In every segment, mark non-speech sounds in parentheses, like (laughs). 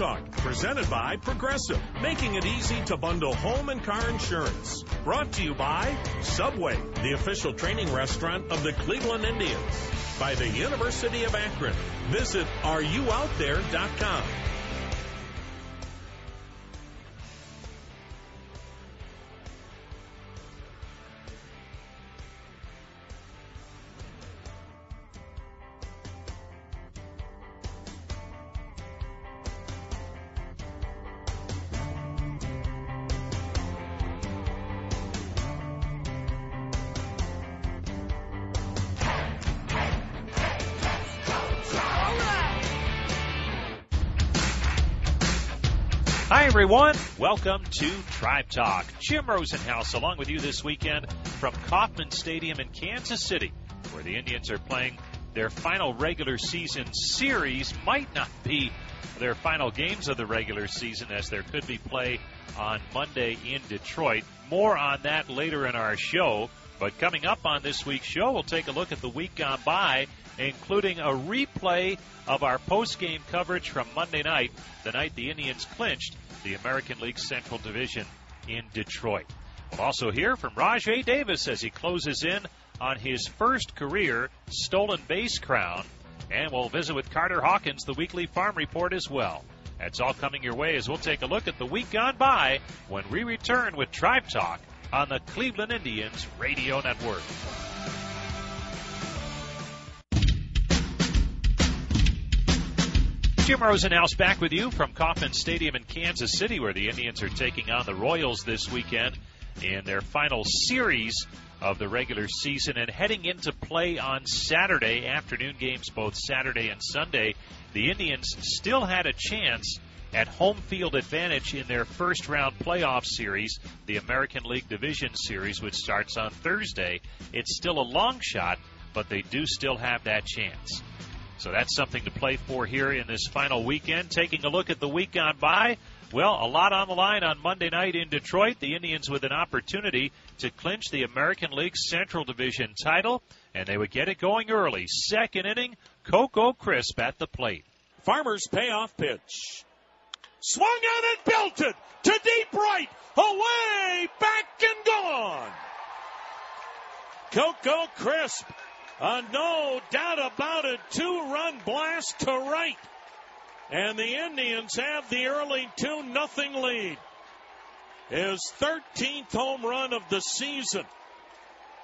Talk, presented by Progressive, making it easy to bundle home and car insurance. Brought to you by Subway, the official training restaurant of the Cleveland Indians. By the University of Akron. Visit areyououtthere.com. Hi, everyone. Welcome to Tribe Talk. Jim Rosenhaus along with you this weekend from Kauffman Stadium in Kansas City, where the Indians are playing their final regular season series. Might not be their final games of the regular season, as there could be play on Monday in Detroit. More on that later in our show. But coming up on this week's show, we'll take a look at the week gone by, including a replay of our post-game coverage from Monday night, the night the Indians clinched the American League Central Division in Detroit. We'll also hear from Rajai Davis as he closes in on his first career stolen base crown. And we'll visit with Carter Hawkins, the weekly farm report as well. That's all coming your way as we'll take a look at the week gone by when we return with Tribe Talk on the Cleveland Indians Radio Network. Jim Rosenhaus back with you from Kauffman Stadium in Kansas City, where the Indians are taking on the Royals this weekend in their final series of the regular season and heading into play on Saturday afternoon games, both Saturday and Sunday. The Indians still had a chance at home field advantage in their first round playoff series, the American League Division Series, which starts on Thursday. It's still a long shot, but they do still have that chance. So that's something to play for here in this final weekend. Taking a look at the week gone by, well, a lot on the line on Monday night in Detroit. The Indians with an opportunity to clinch the American League Central Division title, and they would get it going early. Second inning, Coco Crisp at the plate. Farmer's payoff pitch. Swung on and belted to deep right. Away, back and gone. Coco Crisp a no doubt about it, two run blast to right. And the Indians have the early 2 nothing lead. His 13th home run of the season.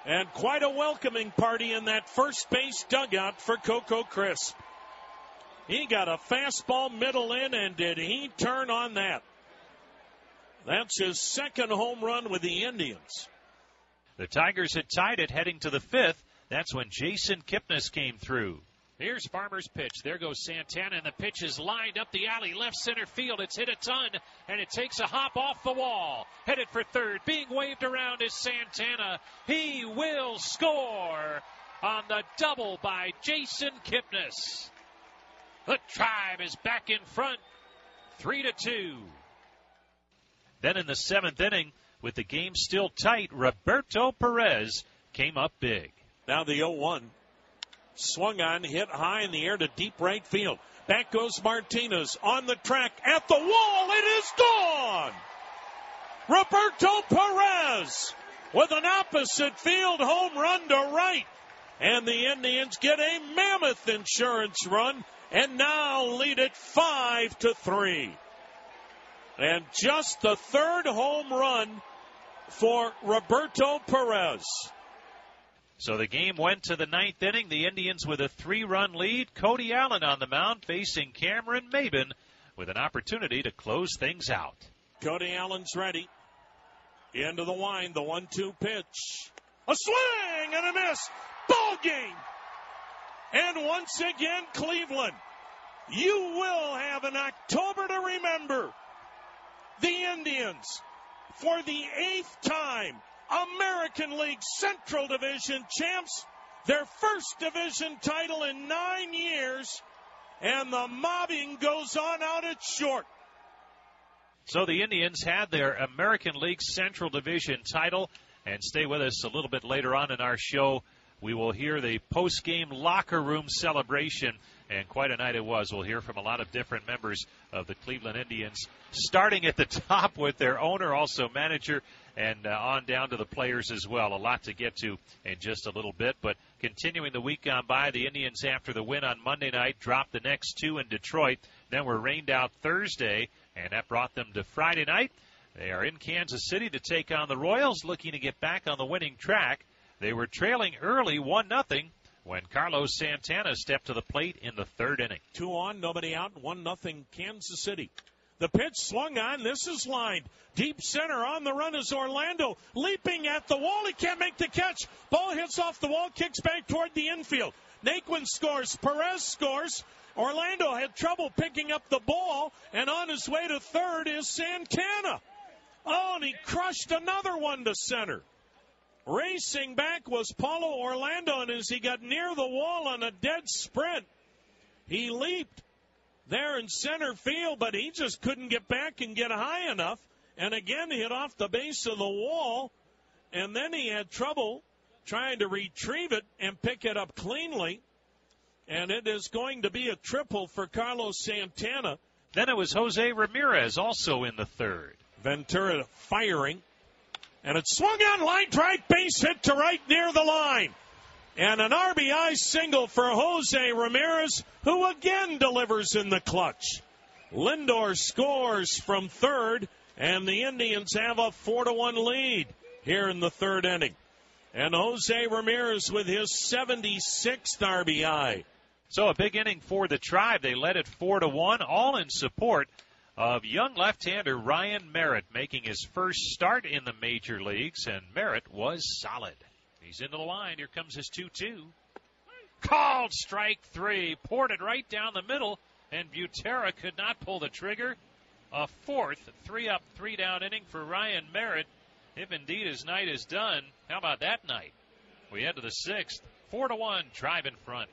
And quite a welcoming party in that first base dugout for Coco Crisp. He got a fastball middle in, and did he turn on that? That's his second home run with the Indians. The Tigers had tied it heading to the fifth. That's when Jason Kipnis came through. Here's Farmer's pitch. There goes Santana, and the pitch is lined up the alley, left center field. It's hit a ton, and it takes a hop off the wall. Headed for third. Being waved around is Santana. He will score on the double by Jason Kipnis. The Tribe is back in front, three to two. Then in the seventh inning, with the game still tight, Roberto Perez came up big. Now the 0 1. Swung on, hit high in the air to deep right field. Back goes Martinez on the track at the wall. It is gone. Roberto Perez with an opposite field home run to right. And the Indians get a mammoth insurance run and now lead it five to three. And just the third home run for Roberto Perez. So the game went to the ninth inning. The Indians with a three run lead. Cody Allen on the mound facing Cameron Maybin with an opportunity to close things out. Cody Allen's ready. Into the wind, the one two pitch. A swing and a miss. Ball game. And once again, Cleveland. You will have an October to remember. The Indians for the eighth time, American League Central Division champs, their first division title in nine years, and the mobbing goes on out at short. So the Indians had their American League Central Division title, and stay with us a little bit later on in our show. We will hear the post-game locker room celebration, and quite a night it was. We'll hear from a lot of different members of the Cleveland Indians, starting at the (laughs) top with their owner, also manager, and uh, on down to the players as well. A lot to get to in just a little bit, but continuing the week gone by, the Indians, after the win on Monday night, dropped the next two in Detroit, then were rained out Thursday, and that brought them to Friday night. They are in Kansas City to take on the Royals, looking to get back on the winning track. They were trailing early, 1 nothing, when Carlos Santana stepped to the plate in the third inning. Two on, nobody out, 1 nothing Kansas City. The pitch swung on. This is lined. Deep center on the run is Orlando. Leaping at the wall. He can't make the catch. Ball hits off the wall, kicks back toward the infield. Naquin scores. Perez scores. Orlando had trouble picking up the ball, and on his way to third is Santana. Oh, and he crushed another one to center. Racing back was Paulo Orlando, and as he got near the wall on a dead sprint, he leaped there in center field, but he just couldn't get back and get high enough. And again, hit off the base of the wall, and then he had trouble trying to retrieve it and pick it up cleanly. And it is going to be a triple for Carlos Santana. Then it was Jose Ramirez also in the third. Ventura firing and it swung on line drive base hit to right near the line. And an RBI single for Jose Ramirez, who again delivers in the clutch. Lindor scores from third, and the Indians have a 4 to 1 lead here in the third inning. And Jose Ramirez with his 76th RBI. So a big inning for the tribe. They led it 4 to 1, all in support of young left-hander Ryan Merritt making his first start in the major leagues, and Merritt was solid. He's into the line. Here comes his 2-2. Called strike three. Poured it right down the middle, and Butera could not pull the trigger. A fourth, three up, three down inning for Ryan Merritt. If indeed his night is done, how about that night? We head to the sixth. Four to one, Tribe in front.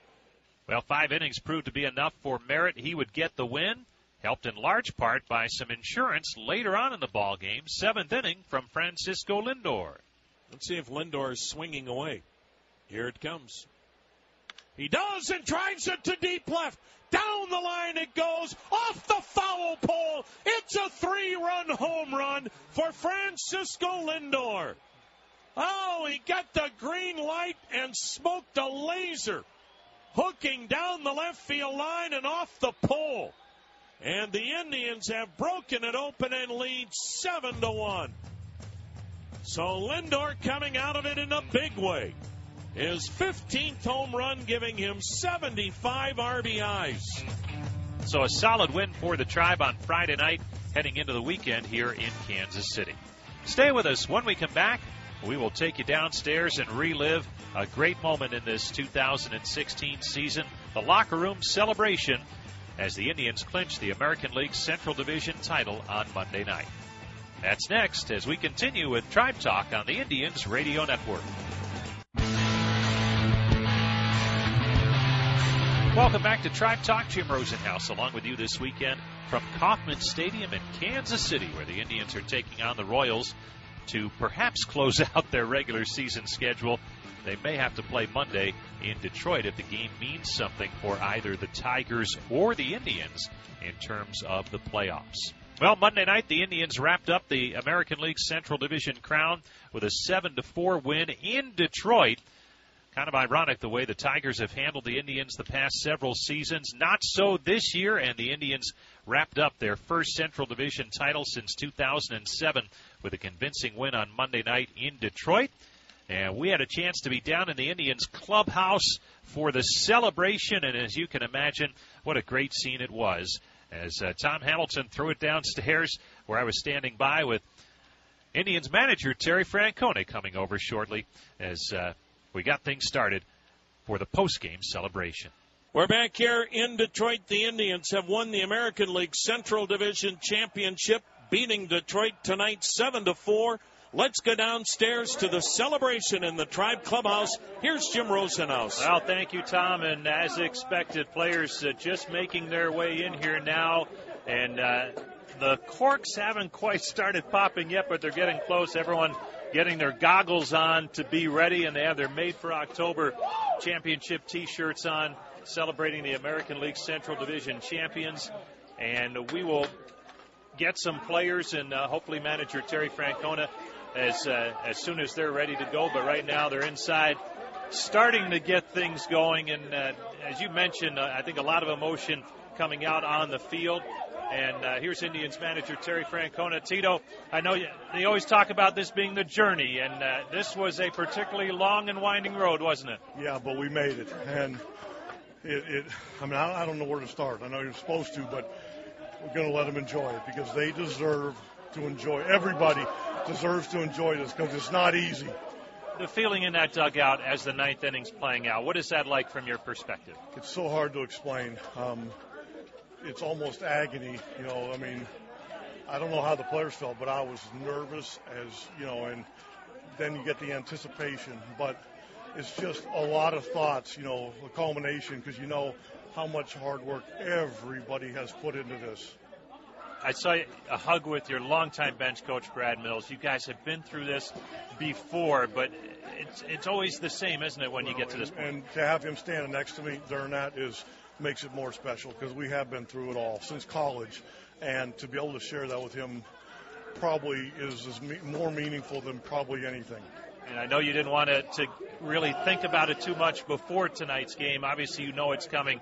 Well, five innings proved to be enough for Merritt. He would get the win helped in large part by some insurance later on in the ball game. Seventh inning from Francisco Lindor. Let's see if Lindor is swinging away. Here it comes. He does and drives it to deep left. Down the line it goes, off the foul pole. It's a three run home run for Francisco Lindor. Oh, he got the green light and smoked a laser, hooking down the left field line and off the pole. And the Indians have broken it open and lead 7 to 1. So Lindor coming out of it in a big way. His 15th home run giving him 75 RBIs. So a solid win for the Tribe on Friday night heading into the weekend here in Kansas City. Stay with us. When we come back, we will take you downstairs and relive a great moment in this 2016 season, the locker room celebration as the Indians clinch the American League Central Division title on Monday night. That's next as we continue with Tribe Talk on the Indians Radio Network. Welcome back to Tribe Talk. Jim Rosenhaus along with you this weekend from Kauffman Stadium in Kansas City, where the Indians are taking on the Royals to perhaps close (laughs) out their regular season schedule they may have to play Monday in Detroit if the game means something for either the Tigers or the Indians in terms of the playoffs. Well, Monday night the Indians wrapped up the American League Central Division crown with a 7 to 4 win in Detroit. Kind of ironic the way the Tigers have handled the Indians the past several seasons. Not so this year, and the Indians wrapped up their first Central Division title since 2007 with a convincing win on Monday night in Detroit. And we had a chance to be down in the Indians clubhouse for the celebration. And as you can imagine, what a great scene it was as uh, Tom Hamilton threw it downstairs where I was standing by with Indians manager Terry Francona coming over shortly as uh, we got things started for the post-game celebration. We're back here in Detroit. The Indians have won the American League Central Division Championship beating Detroit tonight 7 to 4. Let's go downstairs to the celebration in the Tribe Clubhouse. Here's Jim Rosenhaus. Well, thank you, Tom. And as expected, players uh, just making their way in here now. And uh, the corks haven't quite (laughs) started popping yet, but they're getting close. Everyone getting their goggles on to be ready, and they have their Made for October championship T-shirts on, celebrating the American League Central Division champions. And we will get some players and uh, hopefully manager Terry Francona as uh, as soon as they're ready to go. But right now they're inside, starting to get things going. And uh, as you mentioned, uh, I think a lot of emotion coming out on the field. And uh, here's Indians manager Terry Francona. Tito, I know you, they always talk about this being the journey, and uh, this was a particularly long and winding road, wasn't it? Yeah, but we made it, and it. it I mean, I, I don't know where to start. I know you're supposed to, but we're going to let them enjoy it because they deserve to enjoy. Everybody deserves to enjoy this because it's not easy. The feeling in that dugout as the ninth inning's playing out, what is that like from your perspective? It's so hard to explain. Um, it's almost agony. You know, I mean, I don't know how the players felt, but I was nervous as you know, and then you get the anticipation. But it's just a lot of thoughts. You know, the culmination because you know how much hard work everybody has put into this. I saw a hug with your longtime bench coach Brad Mills. You guys have been through this before, but it's it's always the same, isn't it, when you get to this point? And to have him standing next to me during that is makes it more special because we have been through it all since college, and to be able to share that with him probably is, is me- more meaningful than probably anything. And I know you didn't want to, to really think about it too much before tonight's game. Obviously, you know it's coming.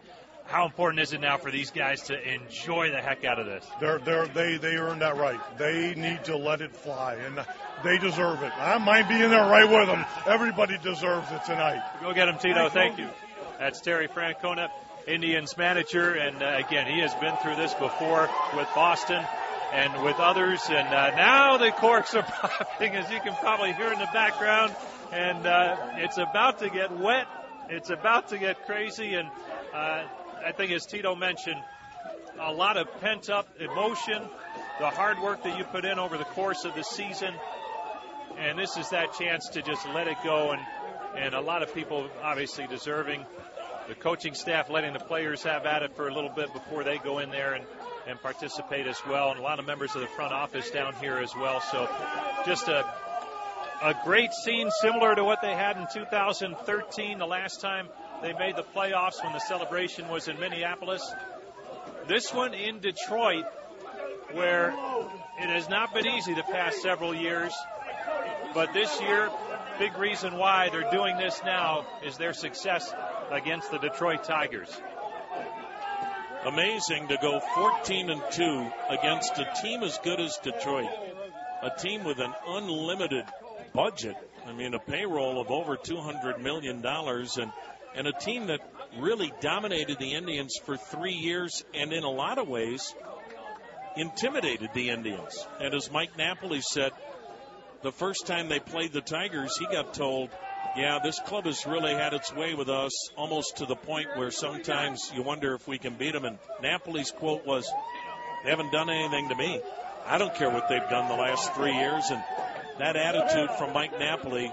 How important is it now for these guys to enjoy the heck out of this? They're, they're, they they earned that right. They need to let it fly, and they deserve it. I might be in there right with them. Everybody deserves it tonight. Go get them, Tito. Thank you. That's Terry Francona, Indians manager, and uh, again, he has been through this before with Boston and with others, and uh, now the corks are (laughs) popping, as you can probably hear in the background, and uh, it's about to get wet. It's about to get crazy, and uh, I think, as Tito mentioned, a lot of pent up emotion, the hard work that you put in over the course of the season. And this is that chance to just let it go. And, and a lot of people obviously deserving the coaching staff letting the players have at it for a little bit before they go in there and, and participate as well. And a lot of members of the front office down here as well. So just a, a great scene similar to what they had in 2013, the last time they made the playoffs when the celebration was in Minneapolis. This one in Detroit, where it has not been easy the past several years. But this year, big reason why they're doing this now is their success against the Detroit Tigers. Amazing to go 14 and 2 against a team as good as Detroit, a team with an unlimited budget. I mean, a payroll of over 200 million dollars, and and a team that really dominated the Indians for three years and in a lot of ways intimidated the Indians. And as Mike Napoli said, the first time they played the Tigers, he got told, yeah, this club has really had its way with us almost to the point where sometimes you wonder if we can beat them. And Napoli's quote was, they haven't done anything to me. I don't care what they've done the last three years. And that attitude from Mike Napoli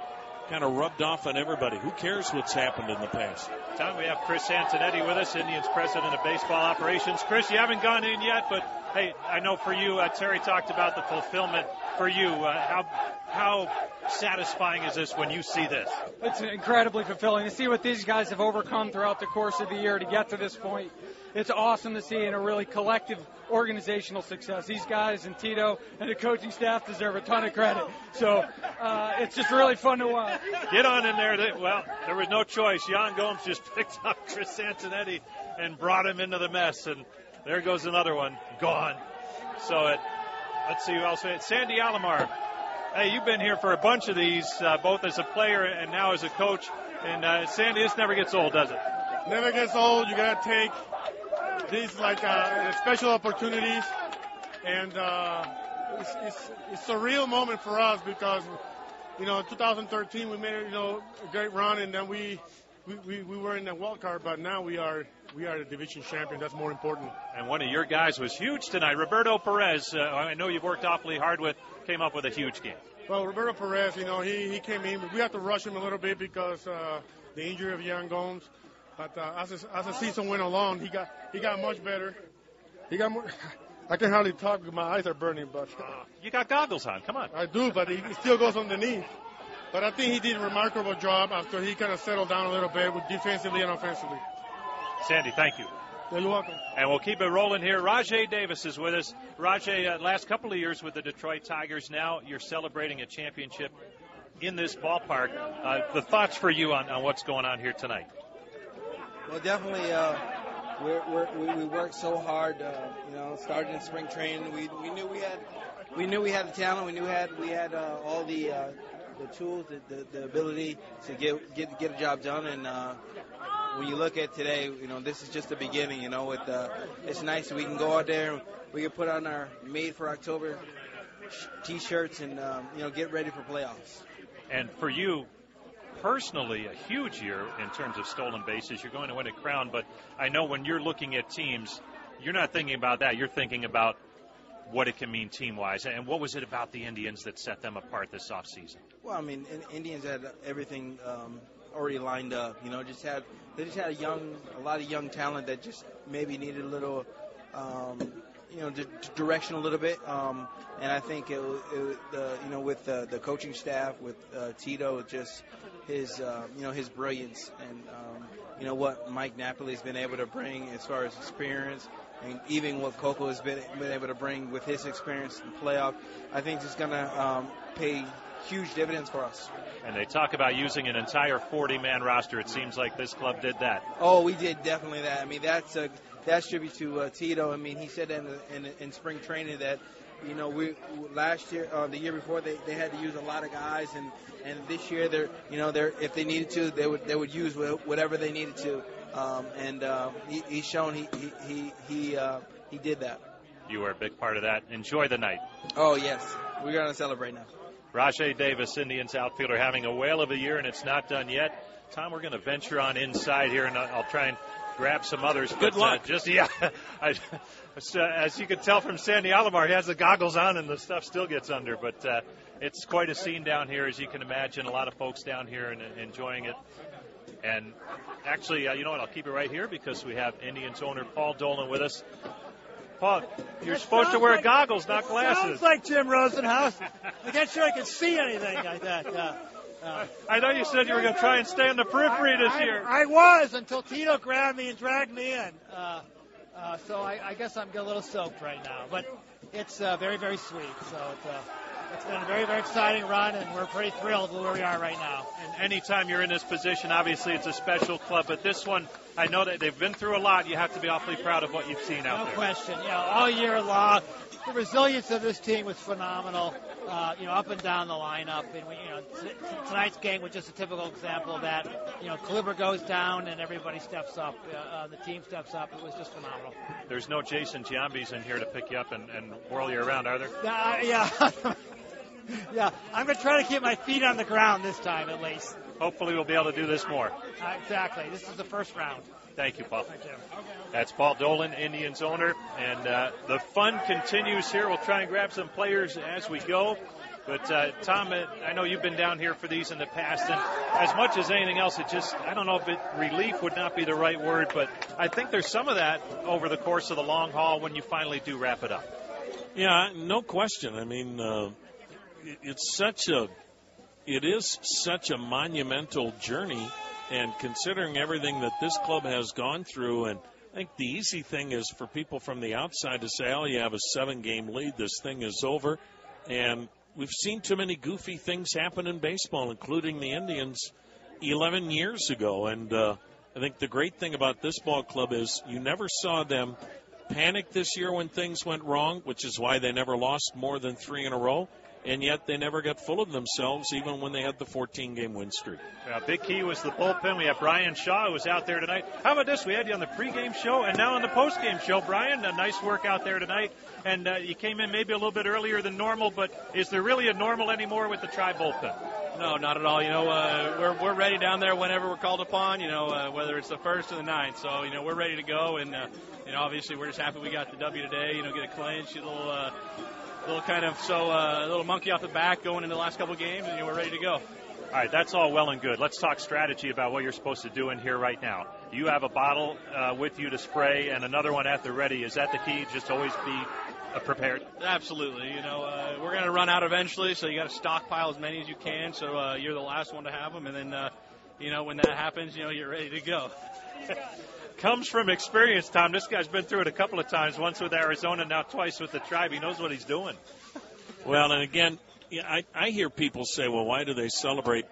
kind of rubbed off on everybody. Who cares what's happened in the past? Tom, we have Chris Antonetti with us, Indians president of baseball operations. Chris, you haven't gone in yet, but hey, I know for you, uh, Terry talked about the fulfillment for you. Uh, how how satisfying is this when you see this? It's incredibly fulfilling to see what these guys have overcome throughout the course of the year to get to this point. It's awesome to see in a really collective organizational success. These guys and Tito and the coaching staff deserve a ton of credit. So uh, it's just really fun to watch. Get on in there. Well, there was no choice. Yan Gomes just (laughs) picked up Chris Antonetti and brought him into the mess, and there goes another one gone. So it, let's see who else. Sandy Alomar. Hey, you've been here for a bunch of these, uh, both as a player and now as a coach. And uh, Sandy, this never gets old, does it? Never gets old. You gotta take these like uh, special opportunities, and uh, it's, it's, it's a real moment for us because you know in 2013 we made you know a great run, and then we we, we, we were in the wild card, but now we are we are the division champion. That's more important. And one of your guys was huge tonight, Roberto Perez. Uh, I know you've worked awfully hard with. Came up with a huge game. Well, Roberto Perez, you know, he, he came in. We had to rush him a little bit because uh, the injury of Yan Gomes. But uh, as, the, as the season went along, he got he got much better. He got more. (laughs) I can hardly talk. My eyes are burning, but (laughs) uh, you got goggles on. Come on. I do, but he still goes underneath. But I think he did a remarkable job after he kind of settled down a little bit with defensively and offensively. Sandy, thank you. You're welcome. And we'll keep it rolling here. Rajai Davis is with us. Rajai, uh, last couple of years with the Detroit Tigers. Now you're celebrating a championship in this ballpark. Uh, the thoughts for you on, on what's going on here tonight? Well, definitely, uh, we're, we're, we we worked so hard. Uh, you know, starting in spring training, we we knew we had we knew we had the talent. We knew we had we had uh, all the uh, the tools, the, the, the ability to get get get a job done. And uh, when you look at today, you know, this is just the beginning. You know, with uh, it's nice we can go out there, we can put on our made for October t-shirts, and um, you know, get ready for playoffs. And for you, personally a huge year in terms of stolen bases. You're going to win a crown, but I know when you're looking at teams, you're not thinking about that. You're thinking about what it can mean team wise. And what was it about the Indians that set them apart this offseason? Well, I mean, Indians had everything um, already lined up. You know, just had they just had a young, a lot of young talent that just maybe needed a little, um, you know, d- direction a little bit. Um, and I think it, it the you know with the, the coaching staff with uh, Tito, just his uh, you know his brilliance and um, you know what Mike Napoli has been able to bring as far as experience and even what Coco has been, been able to bring with his experience in the playoff, I think is going to um, pay huge dividends for us. And they talk about using an entire 40-man roster. It seems like this club did that. Oh, we did definitely that. I mean, that's a that's tribute to uh, Tito. I mean, he said in, in, in spring training that you know, we last year, uh, the year before, they, they had to use a lot of guys, and, and this year they're, you know, they're if they needed to, they would they would use whatever they needed to. Um, and uh, he, he's shown he he he he, uh, he did that. You were a big part of that. Enjoy the night. Oh yes, we're gonna celebrate now. Rajai Davis, Indians outfielder, having a whale of a year, and it's not done yet. Tom, we're going to venture on inside here, and I'll try and grab some others. Good but, uh, luck. Uh, just (laughs) yeah, I, as you can tell from Sandy Alomar, he has the goggles on, and the stuff still gets under. But uh, it's quite a scene down here, as you can imagine. A lot of folks down here and, and enjoying it. And actually, uh, you know what? I'll keep it right here because we have Indians owner Paul Dolan with us. Paul, you're That supposed to wear like- goggles, not glasses. Sounds like Jim Rosenhaus. I'm not sure I can see anything like that. Uh, uh, I know you said you were going to try and stay on the periphery this I, year. I was until Tito grabbed me and dragged me in. Uh, uh, so I, I guess I'm a little soaked right now, but it's uh, very, very sweet. So it's, uh, it's been a very, very exciting run, and we're pretty thrilled with where we are right now. And anytime you're in this position, obviously it's a special club, but this one, I know that they've been through a lot. You have to be awfully proud of what you've seen out No there. No question. You know, all year long, the resilience of this team was phenomenal. Uh, you know, up and down the lineup, and we, you know, t- t- tonight's game was just a typical example of that. You know, Kluber goes down and everybody steps up. Uh, uh, the team steps up. It was just phenomenal. There's no Jason Giambis in here to pick you up and, and whirl you around, are there? Uh, yeah, (laughs) (laughs) yeah. I'm gonna try to keep my feet on the ground this time, at least. Hopefully we'll be able to do this more. Uh, exactly. This is the first round. Thank you, Paul. Thank you. That's Paul Dolan, Indians owner, and uh, the fun continues here. We'll try and grab some players as we go. But uh, Tom, uh, I know you've been down here for these in the past, and as much as anything else, it just—I don't know if it relief would not be the right word, but I think there's some of that over the course of the long haul when you finally do wrap it up. Yeah, no question. I mean, uh, it, it's such a, it is such a monumental journey, and considering everything that this club has gone through, and I think the easy thing is for people from the outside to say, "Oh, you have a seven-game lead. This thing is over," and we've seen too many goofy things happen in baseball, including the Indians 11 years ago, and uh, I think the great thing about this ball club is you never saw them panic this year when things went wrong, which is why they never lost more than three in a row. And yet they never got full of themselves, even when they had the 14 game win streak. Yeah, big key was the bullpen. We have Bryan Shaw who was out there tonight. How about this? We had you on the pregame show and now on the postgame show. Bryan, a nice work out there tonight. And uh, you came in maybe a little bit earlier than normal, but is there really a normal anymore with the Tri bullpen? No, not at all. You know, uh, we're we're ready down there whenever we're called upon. You know, uh, whether it's the first or the ninth. So you know, we're ready to go, and uh, you know, obviously we're just happy we got the W today. You know, get a clinch, a little, uh, little kind of so uh, a little monkey off the back going into the last couple of games, and you know, we're ready to go. All right, that's all well and good. Let's talk strategy about what you're supposed to do in here right now. You have a bottle uh, with you to spray and another one at the ready. Is that the key? Just always be uh, prepared? Absolutely. You know, uh, we're going to run out eventually, so you got to stockpile as many as you can. So uh, you're the last one to have them, and then, uh, you know, when that happens, you know, you're ready to go. (laughs) Comes from experience, Tom. This guy's been through it a couple of times. Once with Arizona, now twice with the tribe. He knows what he's doing. Well, and again, yeah, I, I hear people say, well, why do they celebrate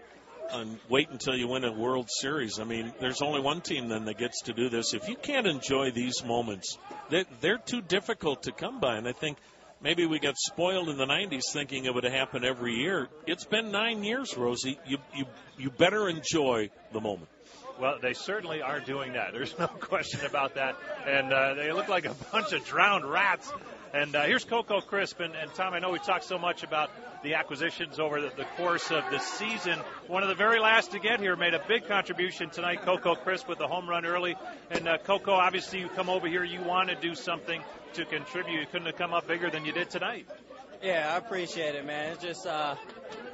and wait until you win a World Series? I mean, there's only one team then that gets to do this. If you can't enjoy these moments, they're, they're too difficult to come by. And I think maybe we got spoiled in the 90s thinking it would happen every year. It's been nine years, Rosie. You, you, you better enjoy the moment. Well, they certainly are doing that. There's no (laughs) question about that. And uh, they look like a bunch of drowned rats. And uh, here's Coco Crisp. And, and, Tom, I know we talked so much about the acquisitions over the, the, course of the season. One of the very last to get here made a big contribution tonight, Coco Crisp, with the home run early. And uh, Coco, obviously, you come over here, you want to do something to contribute. You couldn't have come up bigger than you did tonight. Yeah, I appreciate it, man. It's just uh,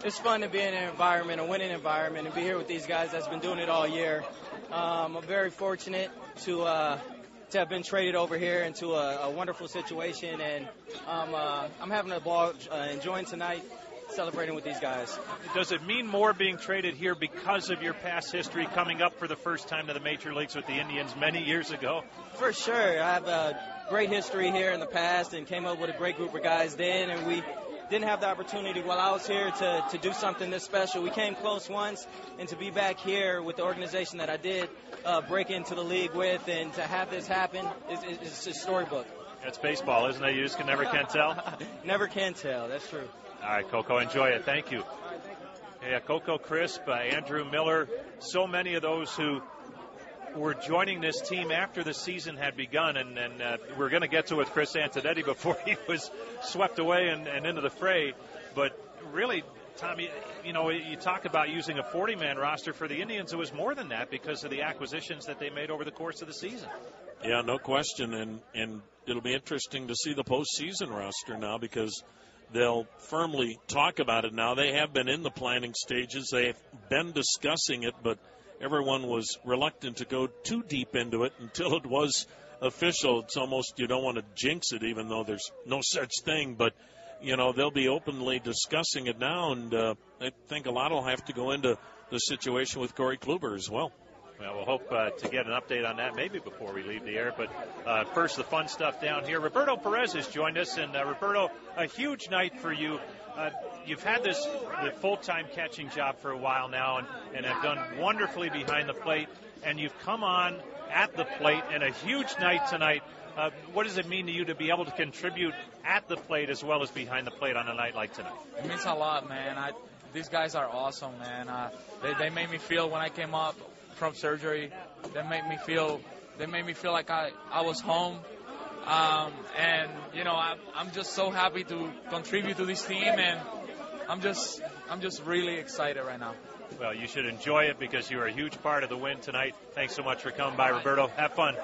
it's fun to be in an environment, a winning environment, and be here with these guys that's been doing it all year. Um, I'm very fortunate to uh, to have been traded over here into a, a wonderful situation, and um, uh, I'm having a ball, uh, enjoying tonight, celebrating with these guys. Does it mean more being traded here because of your past history coming up for the first time to the major leagues with the Indians many years ago? For sure, I have a great history here in the past, and came up with a great group of guys then, and we didn't have the opportunity while I was here to, to do something this special. We came close once, and to be back here with the organization that I did uh, break into the league with, and to have this happen is, is, is a storybook. It's baseball, isn't it? You just can never can tell. (laughs) never can tell. That's true. All right, Coco, enjoy it. Thank you. Yeah, Coco Crisp, uh, Andrew Miller, so many of those who were joining this team after the season had begun, and, and uh, we're going to get to with Chris Antonetti (laughs) before he was swept away and, and into the fray. But really, Tommy, you know, you talk about using a 40 man roster for the Indians. It was more than that because of the acquisitions that they made over the course of the season. Yeah, no question. And, and it'll be interesting to see the postseason roster now because they'll firmly talk about it now. They have been in the planning stages, they've been discussing it, but everyone was reluctant to go too deep into it until it was official. It's almost you don't want to jinx it, even though there's no such thing. But you know they'll be openly discussing it now, and uh, I think a lot will have to go into the situation with Corey Kluber as well. Well, we'll hope uh, to get an update on that maybe before we leave the air. But uh, first, the fun stuff down here. Roberto Perez has joined us, and uh, Roberto, a huge night for you. Uh, you've had this full-time catching job for a while now, and, and have done wonderfully behind the plate. And you've come on at the plate, and a huge night tonight. Uh, what does it mean to you to be able to contribute at the plate as well as behind the plate on a night like tonight? It means a lot, man. I, these guys are awesome, man. Uh, they, they made me feel when I came up from surgery. They made me feel. They made me feel like I, I was home. Um, and you know, I, I'm just so happy to contribute to this team, and I'm just I'm just really excited right now. Well, you should enjoy it because you are a huge part of the win tonight. Thanks so much for coming by, Roberto. Have fun.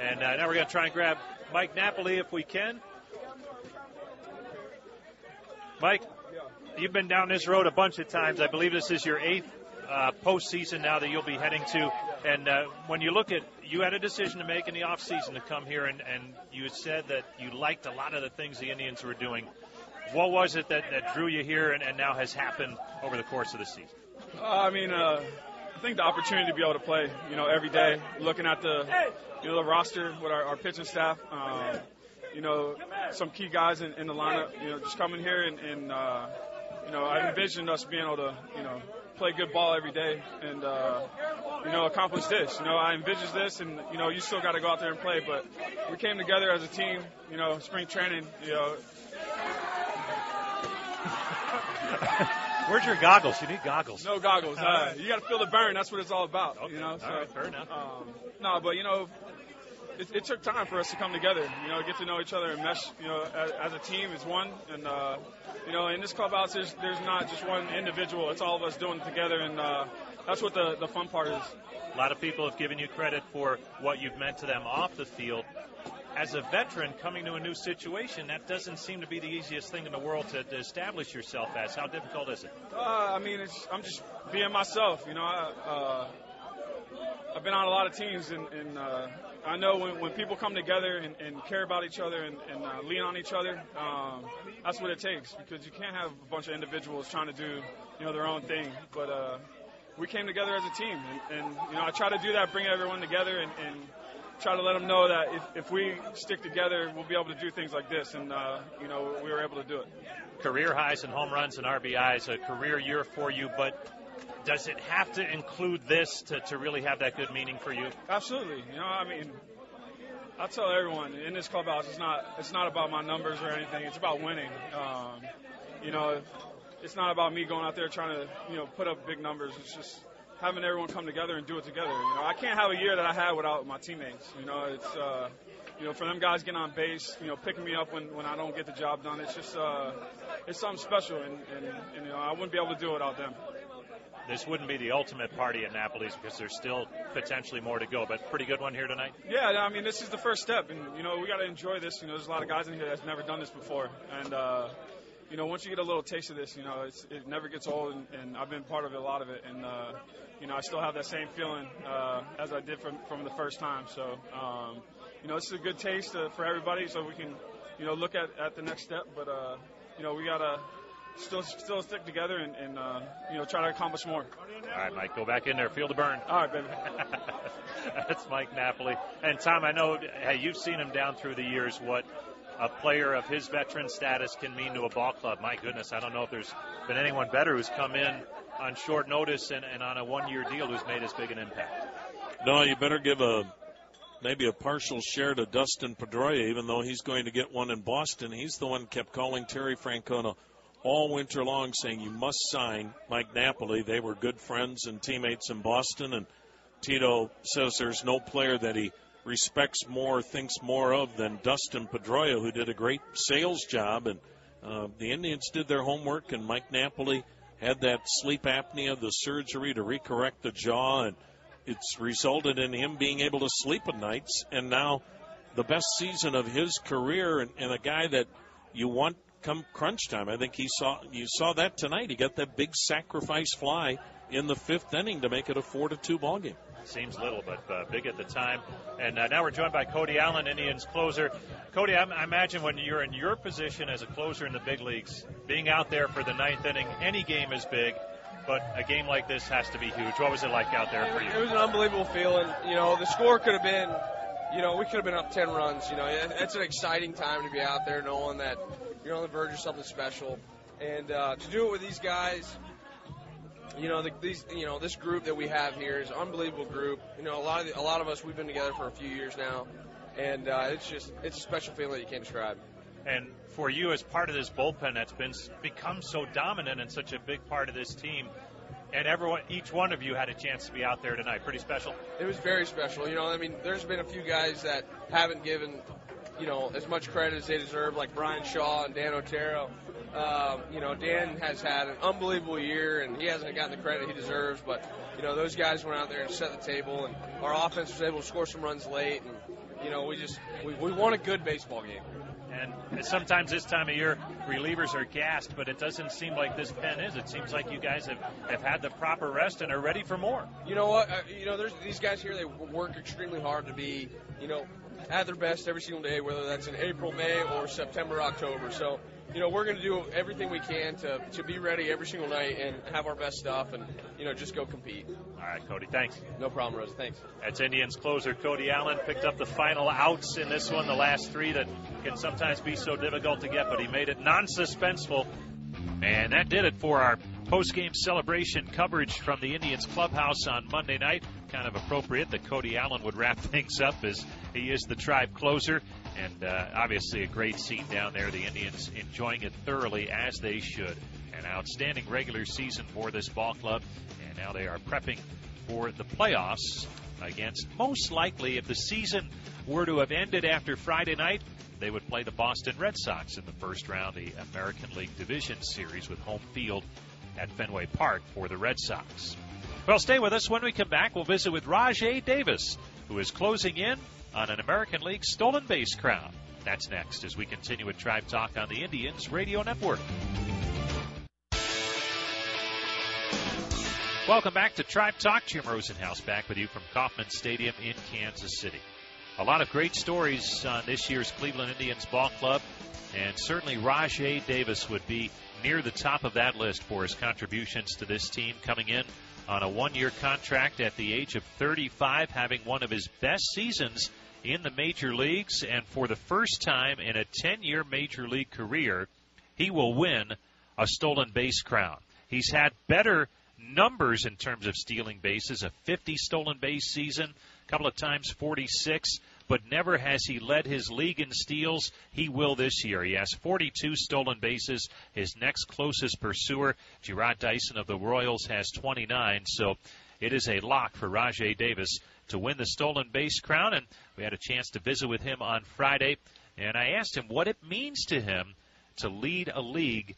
And uh, now we're going to try and grab Mike Napoli if we can. Mike, you've been down this road a bunch of times. I believe this is your eighth uh, postseason now that you'll be heading to. And uh, when you look at, you had a decision to make in the off season to come here, and, and you said that you liked a lot of the things the Indians were doing. What was it that, that drew you here and, and now has happened over the course of the season? Uh, I mean, uh, I think the opportunity to be able to play, you know, every day, looking at the, you know, the roster with our, our pitching staff, um, you know, some key guys in, in the lineup, you know, just coming here and, and uh, you know, I envisioned us being able to, you know, play good ball every day and, uh, you know, accomplish this. You know, I envisaged this and, you know, you still got to go out there and play, but we came together as a team, you know, spring training, you know, Where's your goggles? You need goggles. No goggles. Uh, you got to feel the burn. That's what it's all about. Okay. You know. So, all right, fair enough. Um, no, but you know, it, it took time for us to come together. You know, get to know each other and mesh. You know, as, as a team as one. And uh, you know, in this clubhouse, there's there's not just one individual. It's all of us doing it together, and uh, that's what the the fun part is. A lot of people have given you credit for what you've meant to them off the field. As a veteran coming to a new situation, that doesn't seem to be the easiest thing in the world to, to establish yourself as. How difficult is it? Uh, I mean, it's, I'm just being myself. You know, I, uh, I've been on a lot of teams, and, and uh, I know when, when people come together and, and care about each other and, and uh, lean on each other, um, that's what it takes. Because you can't have a bunch of individuals trying to do, you know, their own thing. But uh, we came together as a team, and, and you know, I try to do that, bring everyone together, and, and try to let them know that if, if we stick together, we'll be able to do things like this. And uh, you know, we were able to do it. Career highs in home runs and RBIs, a career year for you, but does it have to include this to, to really have that good meaning for you? Absolutely. You know, I mean, I tell everyone in this clubhouse, it's not it's not about my numbers or anything. It's about winning. Um, you know, it's not about me going out there trying to you know put up big numbers. It's just having everyone come together and do it together. You know, I can't have a year that I had without my teammates. You know, it's uh, you know for them guys getting on base, you know, picking me up when, when I don't get the job done. It's just uh, it's something special, and, and, and you know I wouldn't be able to do it without them. This wouldn't be the ultimate party at Napoli's because there's still potentially more to go, but pretty good one here tonight. Yeah, I mean this is the first step, and you know we got to enjoy this. You know, there's a lot of guys in here that's never done this before, and uh, you know once you get a little taste of this, you know it never gets old, and, and I've been part of a lot of it, and uh, you know I still have that same feeling uh, as I did from from the first time. So um, you know this is a good taste uh, for everybody, so we can you know look at at the next step, but uh, you know we gotta still still stick together and, and uh, you know try to accomplish more. All right, Mike, go back in there, feel the burn. All right, baby. (laughs) That's Mike Napoli. And Tom, I know hey, you've seen him down through the years. What a player of his veteran status can mean to a ball club. My goodness, I don't know if there's been anyone better who's come in on short notice and, and on a one-year deal who's made as big an impact. No, you better give a maybe a partial share to Dustin Pedroia, even though he's going to get one in Boston. He's the one kept calling Terry Francona all winter long saying you must sign Mike Napoli. They were good friends and teammates in Boston, and Tito says there's no player that he respects more, thinks more of than Dustin Pedroia, who did a great sales job. And uh, the Indians did their homework, and Mike Napoli had that sleep apnea, the surgery to recorrect the jaw, and it's resulted in him being able to sleep at nights. And now the best season of his career, and, and a guy that you want come crunch time. I think he saw you saw that tonight. He got that big sacrifice fly in the fifth inning to make it a four to two ball game. Seems little, but uh, big at the time. And uh, now we're joined by Cody Allen, Indians closer. Cody, I, I imagine when you're in your position as a closer in the big leagues, being out there for the ninth inning, any game is big. But a game like this has to be huge. What was it like out there for you? It was an unbelievable feeling. You know, the score could have been, you know, we could have been up 10 runs. You know, it's an exciting time to be out there knowing that you're on the verge of something special. And uh, to do it with these guys, you know, the, these, you know, this group that we have here is an unbelievable group. You know, a lot of the, a lot of us we've been together for a few years now, and uh, it's just it's a special feeling that you can't describe. And for you, as part of this bullpen that's been become so dominant and such a big part of this team, and everyone, each one of you had a chance to be out there tonight. Pretty special. It was very special. You know, I mean, there's been a few guys that haven't given, you know, as much credit as they deserve, like Bryan Shaw and Dan Otero. Um, you know, Dan has had an unbelievable year, and he hasn't gotten the credit he deserves. But you know, those guys went out there and set the table, and our offense was able to score some runs late, and you know, we just we, we won a good baseball game. And sometimes this time of year, relievers are gassed, but it doesn't seem like this pen is. It seems like you guys have, have had the proper rest and are ready for more. You know what? Uh, you know, there's these guys here. They work extremely hard to be, you know, at their best every single day, whether that's in April, May, or September, October. So you know, we're going to do everything we can to, to be ready every single night and have our best stuff and, you know, just go compete. All right, Cody, thanks. No problem, Rose. Thanks. That's Indians closer Cody Allen. Picked up the final outs in this one, the last three that can sometimes be so difficult to get, but he made it non suspenseful. And that did it for our post game celebration coverage from the Indians clubhouse on Monday night. Kind of appropriate that Cody Allen would wrap (laughs) things up as He is the tribe closer, and uh, obviously a great scene down there. The Indians enjoying it thoroughly as they should. An outstanding regular season for this ball club, and now they are prepping for the playoffs against most likely, if the season were to have ended after Friday night, they would play the Boston Red Sox in the first round, the American League Division Series with home field at Fenway Park for the Red Sox. Well, stay with us. When we come back, we'll visit with Rajai Davis, who is closing in on an American League stolen base crown. That's next as we continue with Tribe Talk on the Indians Radio Network. Welcome back to Tribe Talk. Jim Rosenhaus back with you from Kauffman Stadium in Kansas City. A lot of great stories on this year's Cleveland Indians ball club, and certainly Rajai Davis would be near the top of that list for his contributions to this team, coming in on a one year contract at the age of 35, having one of his best seasons in the major leagues, and for the first time in a 10 year major league career, he will win a stolen base crown. He's had better numbers in terms of stealing bases, a 50 stolen base season, a couple of times 46, but never has he led his league in steals. He will this year. He has 42 stolen bases. His next closest pursuer, Jarrod Dyson of the Royals, has 29. So it is a lock for Rajai Davis to win the stolen base crown. And we had a chance to visit with him on Friday. And I asked him what it means to him to lead a league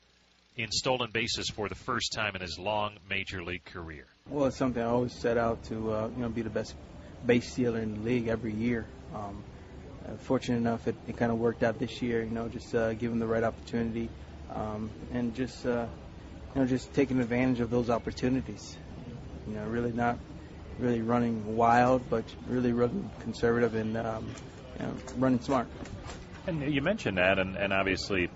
in stolen bases for the first time in his long major league career. Well, it's something I always set out to, uh, you know, be the best base stealer in the league every year. Um, uh, fortunate enough, it, it kind of worked out this year. You know, just uh, given the right opportunity, um, and just uh, you know, just taking advantage of those opportunities. You know, really not really running wild, but really running conservative and um, you know, running smart. And you mentioned that, and, and obviously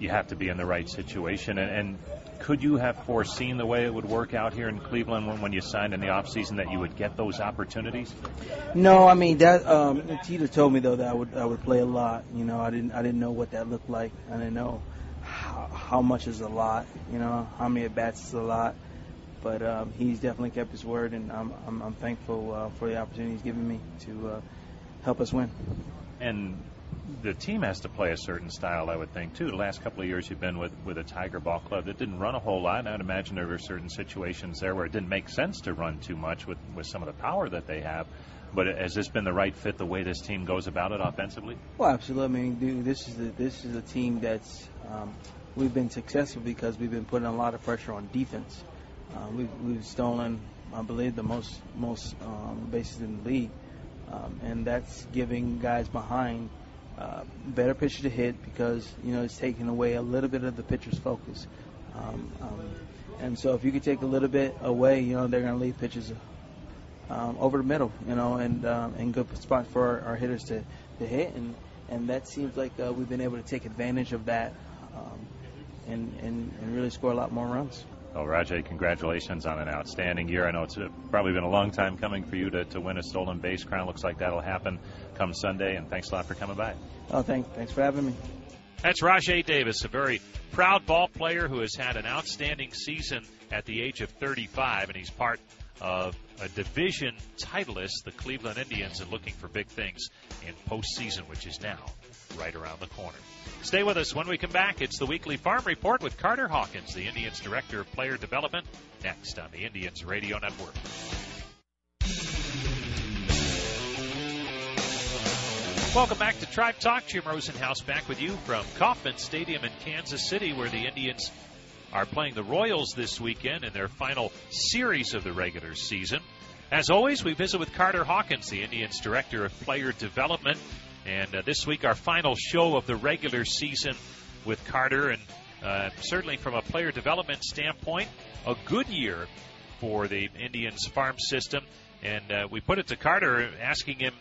you have to be in the right situation. And, and could you have foreseen the way it would work out here in Cleveland when, when you signed in the offseason that you would get those opportunities? No, I mean that. Um, Tito told me though that I would I would play a lot. You know, I didn't I didn't know what that looked like. I didn't know how, how much is a lot. You know, how many at bats is a lot. But um, he's definitely kept his word, and I'm I'm, I'm thankful uh, for the opportunity he's given me to uh, help us win. And the team has to play a certain style, I would think, too. The last couple of years you've been with, with a Tiger ball club that didn't run a whole lot, and I'd imagine there were certain situations there where it didn't make sense to run too much with, with some of the power that they have. But has this been the right fit the way this team goes about it offensively? Well, absolutely. I mean, dude, this is a, this is a team that's um, we've been successful because we've been putting a lot of pressure on defense. Uh, we've, we've stolen, I believe, the most most um, bases in the league, um, and that's giving guys behind uh, better pitcher to hit because you know it's taking away a little bit of the pitcher's focus. Um, um, and so if you could take a little bit away, you know they're going to leave pitches um, over the middle, you know, and um, and good spot for our, our hitters to, to hit, and and that seems like uh, we've been able to take advantage of that, um, and, and and really score a lot more runs. Well, Rajai, congratulations on an outstanding year. I know it's probably been a long time coming for you to, to win a stolen base crown. Looks like that'll happen come Sunday, and thanks a lot for coming by. Oh, thanks. Thanks for having me. That's Rajai Davis, a very proud ball player who has had an outstanding season at the age of 35, and he's part of a division titleist, the Cleveland Indians, and looking for big things in postseason, which is now right around the corner. Stay with us when we come back. It's the weekly farm report with Carter Hawkins, the Indians Director of Player Development, next on the Indians Radio Network. Welcome back to Tribe Talk. Jim Rosenhaus back with you from Kauffman Stadium in Kansas City, where the Indians are playing the Royals this weekend in their final series of the regular season. As always, we visit with Carter Hawkins, the Indians Director of Player Development. And uh, this week, our final show of the regular season with Carter. And uh, certainly from a player development standpoint, a good year for the Indians farm system. And uh, we put it to Carter, asking him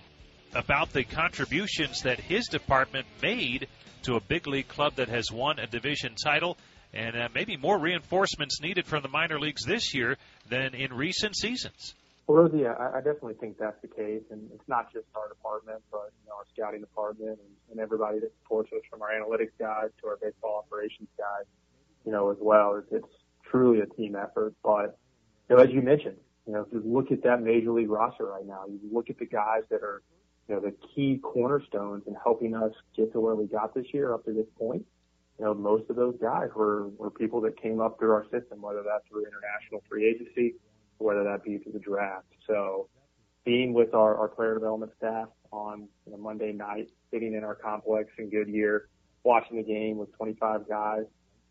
about the contributions that his department made to a big league club that has won a division title, and uh, maybe more reinforcements needed from the minor leagues this year than in recent seasons. Well, Rosie, I, I definitely think that's the case, and it's not just our department, but you know, our scouting department and, and everybody that supports us, from our analytics guys to our baseball operations guys, you know, as well. It's, it's truly a team effort. But you know, as you mentioned, you know, if you look at that major league roster right now, you look at the guys that are you know, the key cornerstones in helping us get to where we got this year up to this point. You know, most of those guys were, were people that came up through our system, whether that's through international free agency, whether that be through the draft. So being with our, our player development staff on you know, Monday night, sitting in our complex in Goodyear, watching the game with 25 guys.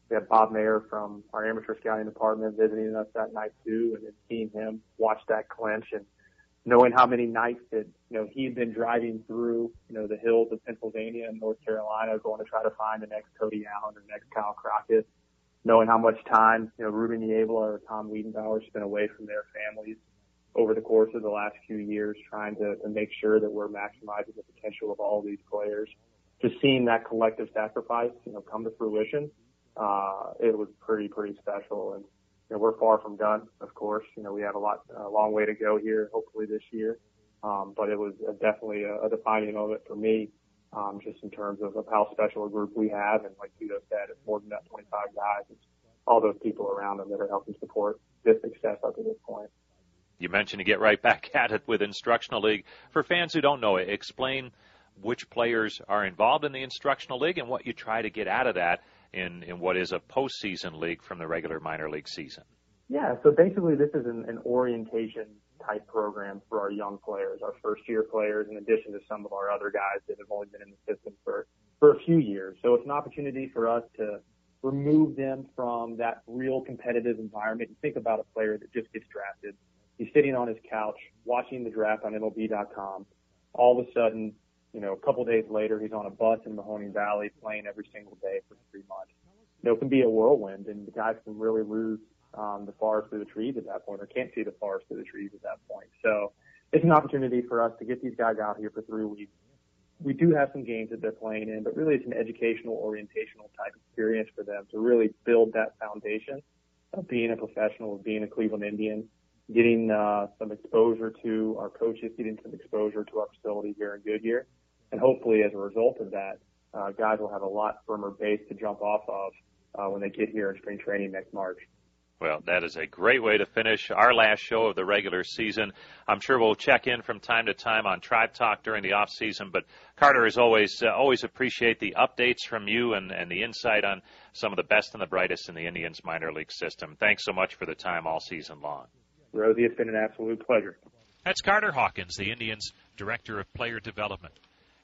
We had Bob Mayer from our amateur scouting department visiting us that night too, and then seeing him watch that clinch and knowing how many nights that, you know, he had been driving through, you know, the hills of Pennsylvania and North Carolina going to try to find the next Cody Allen or next Kyle Crockett, knowing how much time, you know, Ruben Niebla or Tom Wiedenbauer spent away from their families over the course of the last few years, trying to, to make sure that we're maximizing the potential of all these players. Just seeing that collective sacrifice, you know, come to fruition, uh, it was pretty, pretty special. And, you know, we're far from done, of course. You know, we have a lot, a long way to go here, hopefully this year. Um, but it was a, definitely a, a defining moment for me, um, just in terms of, of how special a group we have. And like Tito said, it's more than that 25 guys. It's all those people around them that are helping support this success up to this point. You mentioned to get right back (laughs) at it with Instructional League. For fans who don't know it, explain which players are involved in the Instructional League and what you try to get out of that in, in what is a postseason league from the regular minor league season? Yeah, so basically this is an, an orientation type program for our young players, our first year players, in addition to some of our other guys that have only been in the system for, for a few years. So it's an opportunity for us to remove them from that real competitive environment. You think about a player that just gets drafted. He's sitting on his couch watching the draft on MLB.com. All of a sudden, you know, a couple days later, he's on a bus in Mahoning Valley playing every single day for three months. You know, it can be a whirlwind, and the guys can really lose um, the forest through the trees at that point, or can't see the forest through the trees at that point. So it's an opportunity for us to get these guys out here for three weeks. We do have some games that they're playing in, but really it's an educational, orientational type experience for them to really build that foundation of being a professional, of being a Cleveland Indian, getting uh, some exposure to our coaches, getting some exposure to our facility here in Goodyear, and hopefully, as a result of that, uh, guys will have a lot firmer base to jump off of uh, when they get here in spring training next March. Well, that is a great way to finish our last show of the regular season. I'm sure we'll check in from time to time on Tribe Talk during the off season. But Carter, as always, uh, always appreciate the updates from you and, and the insight on some of the best and the brightest in the Indians minor league system. Thanks so much for the time all season long. Rosie, it's been an absolute pleasure. That's Carter Hawkins, the Indians Director of Player Development.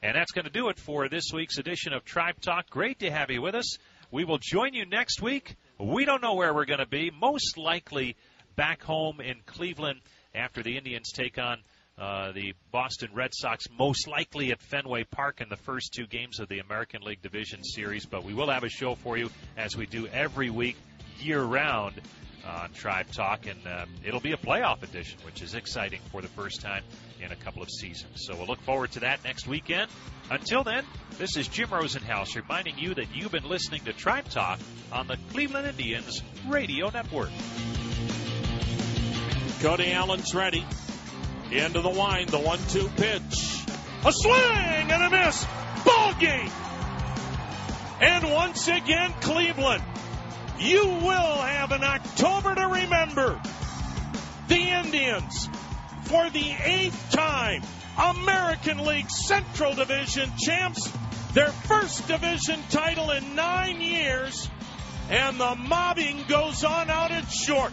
And that's going to do it for this week's edition of Tribe Talk. Great to have you with us. We will join you next week. We don't know where we're going to be. Most likely back home in Cleveland after the Indians take on uh, the Boston Red Sox, most likely at Fenway Park in the first two games of the American League Division Series. But we will have a show for you as we do every week, year round on Tribe Talk, and uh, it'll be a playoff edition, which is exciting for the first time in a couple of seasons. So we'll look forward to that next weekend. Until then, this is Jim Rosenhaus reminding you that you've been listening to Tribe Talk on the Cleveland Indians Radio Network. Cody Allen's ready. Into the line, the one-two pitch. A swing and a miss. Ball game. And once again, Cleveland you will have an October to remember. The Indians, for the eighth time, American League Central Division champs, their first division title in nine years, and the mobbing goes on out at short.